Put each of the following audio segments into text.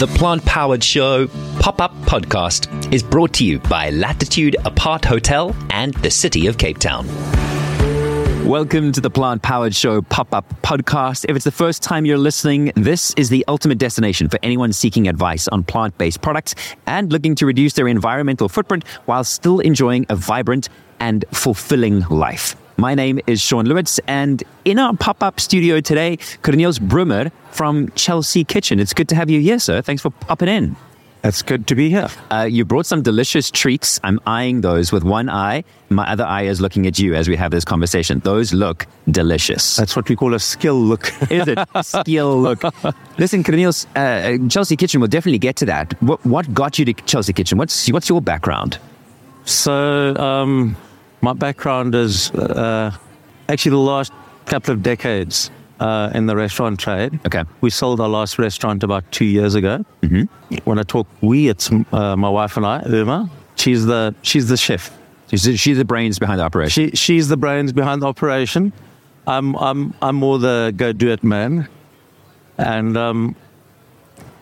The Plant Powered Show pop up podcast is brought to you by Latitude Aparthotel and the City of Cape Town. Welcome to the Plant Powered Show pop up podcast. If it's the first time you're listening, this is the ultimate destination for anyone seeking advice on plant based products and looking to reduce their environmental footprint while still enjoying a vibrant and fulfilling life. My name is Sean Loots, and in our pop up studio today, Kerneels Brümmer from Chelsea Kitchen. It's good to have you here, sir. Thanks for popping in. It's good to be here. Uh, you brought some delicious treats. I'm eyeing those with one eye. My other eye is looking at you as we have this conversation. Those look delicious. That's what we call a skill look. is it? Skill look. Listen, Kerneels, uh, Chelsea Kitchen, we'll definitely get to that. What, what got you to Chelsea Kitchen? What's, what's your background? So, um, my background is uh, actually the last couple of decades uh, in the restaurant trade. Okay. We sold our last restaurant about two years ago. Mm-hmm. When I talk we, it's uh, my wife and I, Irma. She's the she's the chef. She's, she's the brains behind the operation. She she's the brains behind the operation. I'm I'm I'm more the go do it man. And um,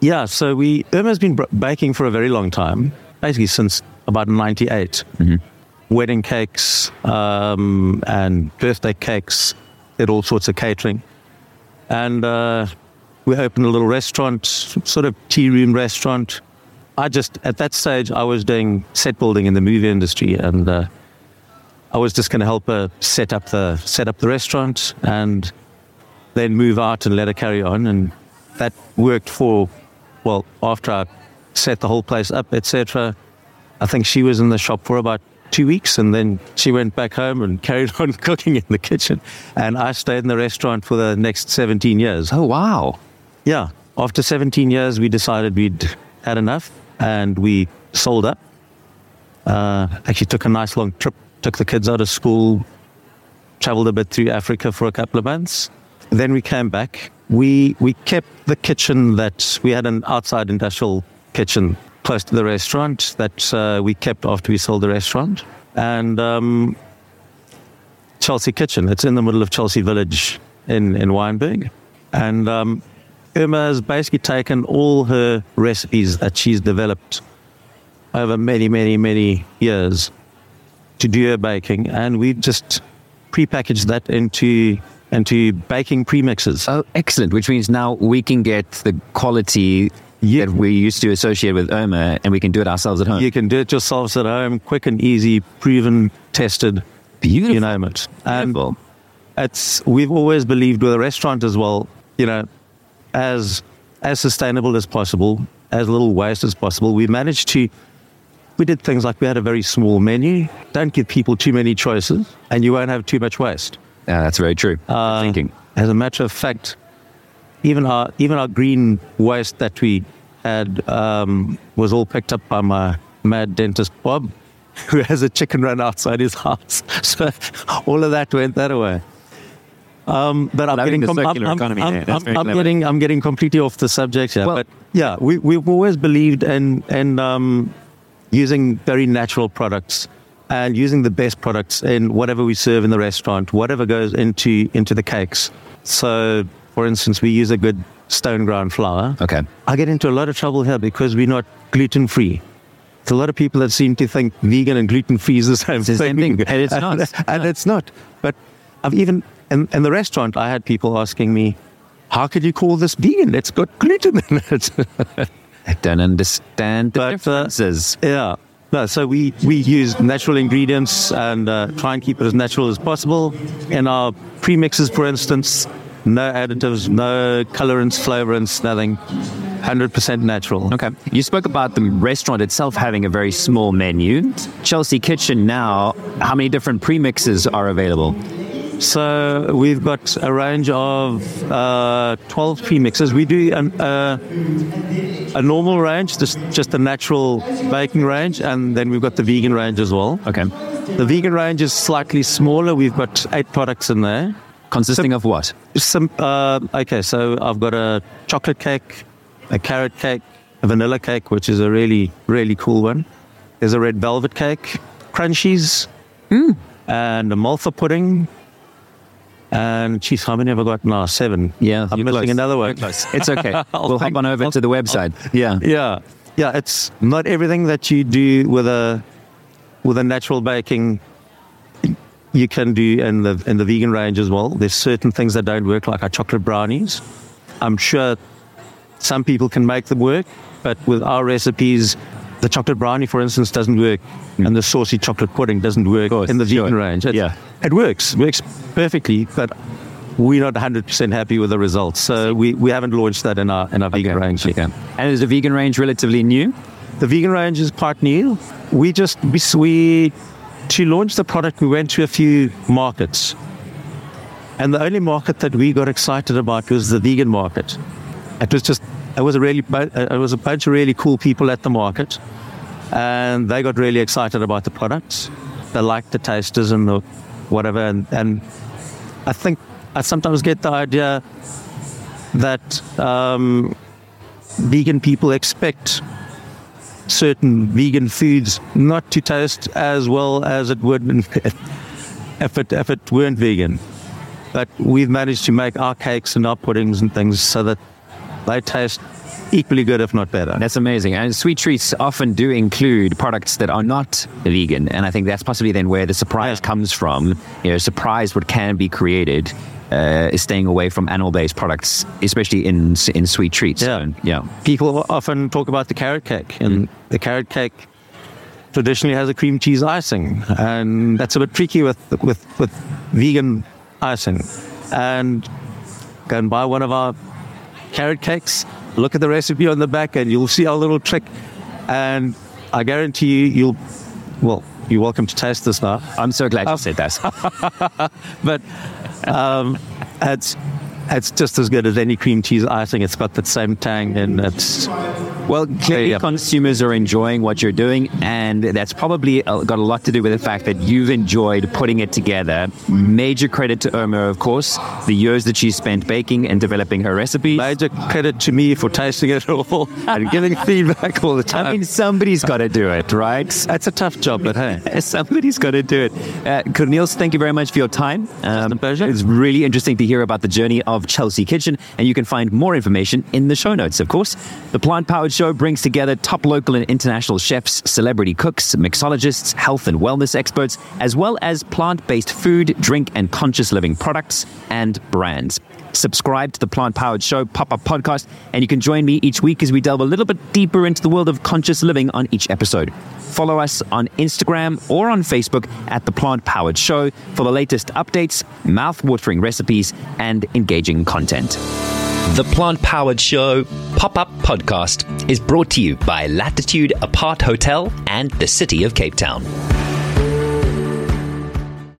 yeah, so we Irma's been baking for a very long time, basically since about '98. Mm-hmm wedding cakes um, and birthday cakes, did all sorts of catering. And uh, we opened a little restaurant, sort of tea room restaurant. I just, at that stage, I was doing set building in the movie industry and uh, I was just going to help her set up the set up the restaurant and then move out and let her carry on. And that worked for, well, after I set the whole place up, etc. I think she was in the shop for about two weeks and then she went back home and carried on cooking in the kitchen. And I stayed in the restaurant for the next 17 years. Oh, wow. Yeah. After 17 years, we decided we'd had enough and we sold up. Uh, actually, took a nice long trip, took the kids out of school, traveled a bit through Africa for a couple of months. Then we came back. We, we kept the kitchen that we had an outside industrial kitchen close to the restaurant that uh, we kept after we sold the restaurant. And um, Chelsea Kitchen, it's in the middle of Chelsea Village in, in Wynberg. And um, Irma has basically taken all her recipes that she's developed over many, many, many years to do her baking. And we just prepackaged that into into baking premixes. Oh, excellent! Which means now we can get the quality yeah. that we used to associate with Irma, and we can do it ourselves at home. You can do it yourselves at home, quick and easy, proven, tested. Beautiful. You name it. And Beautiful. it's we've always believed with a restaurant as well. You know, as as sustainable as possible, as little waste as possible. We managed to. We did things like we had a very small menu. Don't give people too many choices, and you won't have too much waste. Yeah, that's very true. Uh, thinking. As a matter of fact, even our even our green waste that we had um, was all picked up by my mad dentist Bob, who has a chicken run outside his house. So all of that went that way. Um, but I'm getting, com- I'm, I'm, I'm, getting, I'm getting completely off the subject here. Well, but yeah, we, we've always believed in, in um, using very natural products and using the best products in whatever we serve in the restaurant, whatever goes into into the cakes. So for instance, we use a good stone ground flour. Okay. I get into a lot of trouble here because we're not gluten free. There's a lot of people that seem to think vegan and gluten free is the same, it's the same thing. And it's not. And, and it's not. But I've even, in, in the restaurant, I had people asking me, how could you call this vegan? It's got gluten in it. I don't understand the but, uh, differences. Uh, yeah. No, so we, we use natural ingredients and uh, try and keep it as natural as possible. In our premixes, for instance, no additives, no colorants, flavorants, nothing. 100% natural. Okay. You spoke about the restaurant itself having a very small menu. Chelsea Kitchen now, how many different premixes are available? So we've got a range of uh, 12 premixes. We do an, uh, a normal range, just, just a natural baking range, and then we've got the vegan range as well. Okay. The vegan range is slightly smaller. We've got eight products in there. Consisting of what? Some. Uh, okay, so I've got a chocolate cake, a carrot cake, a vanilla cake, which is a really really cool one. There's a red velvet cake, crunchies, mm. and a malva pudding. And geez, how many have I got now? Seven. Yeah, I'm missing close. another one. It's okay. I'll we'll hop on over I'll- to the website. Yeah. Yeah, yeah. It's not everything that you do with a with a natural baking. You can do in the in the vegan range as well. There's certain things that don't work, like our chocolate brownies. I'm sure some people can make them work, but with our recipes, the chocolate brownie, for instance, doesn't work, mm. and the saucy chocolate pudding doesn't work course, in the vegan sure. range. It, Yeah. it works, works perfectly, but we're not 100% happy with the results. So we, we haven't launched that in our in our vegan range yet. Okay. And is the vegan range relatively new? The vegan range is quite new. We just we, we to launch the product, we went to a few markets, and the only market that we got excited about was the vegan market. It was just it was a really uh, it was a bunch of really cool people at the market, and they got really excited about the products. They liked the tasters and the whatever, and, and I think I sometimes get the idea that um, vegan people expect certain vegan foods not to taste as well as it would if it if it weren't vegan. But we've managed to make our cakes and our puddings and things so that they taste equally good, if not better. That's amazing. And sweet treats often do include products that are not vegan. And I think that's possibly then where the surprise Yeah. comes from. You know, surprise what can be created uh, is staying away from animal based products, especially in in sweet treats. Yeah. So, yeah. People often talk about the carrot cake, and the carrot cake traditionally has a cream cheese icing, and that's a bit tricky with with with vegan icing. And go and buy one of our carrot cakes. Look at the recipe on the back, and you'll see our little trick. And I guarantee you, you'll well, you're welcome to taste this now. I'm so glad you Oh. said that. but um, it's it's just as good as any cream cheese icing. It's got that same tang, and it's Well, clearly Yeah. consumers are enjoying what you're doing, and that's probably uh, got a lot to do with the fact that you've enjoyed putting it together. Major credit to Irma, of course, the years that she spent baking and developing her recipes. major credit to me for tasting it all and giving feedback all the time. I mean, somebody's got to do it, right? that's a tough job, but hey. Somebody's got to do it. Uh, Kerneels, thank you very much for your time. Um, a pleasure. It's really interesting to hear about the journey of Chelsea Kitchen, and you can find more information in the show notes, of course. The Plant Powered Show brings together top local and international chefs, celebrity cooks, mixologists, health and wellness experts, as well as plant based food, drink, and conscious living products and brands. Subscribe to the Plant Powered Show pop up podcast, and you can join me each week as we delve a little bit deeper into the world of conscious living on each episode. Follow us on Instagram or on Facebook at The Plant Powered Show for the latest updates, mouth-watering recipes, and engaging content. The Plant Powered Show pop up podcast is brought to you by Latitude Aparthotel and the City of Cape Town.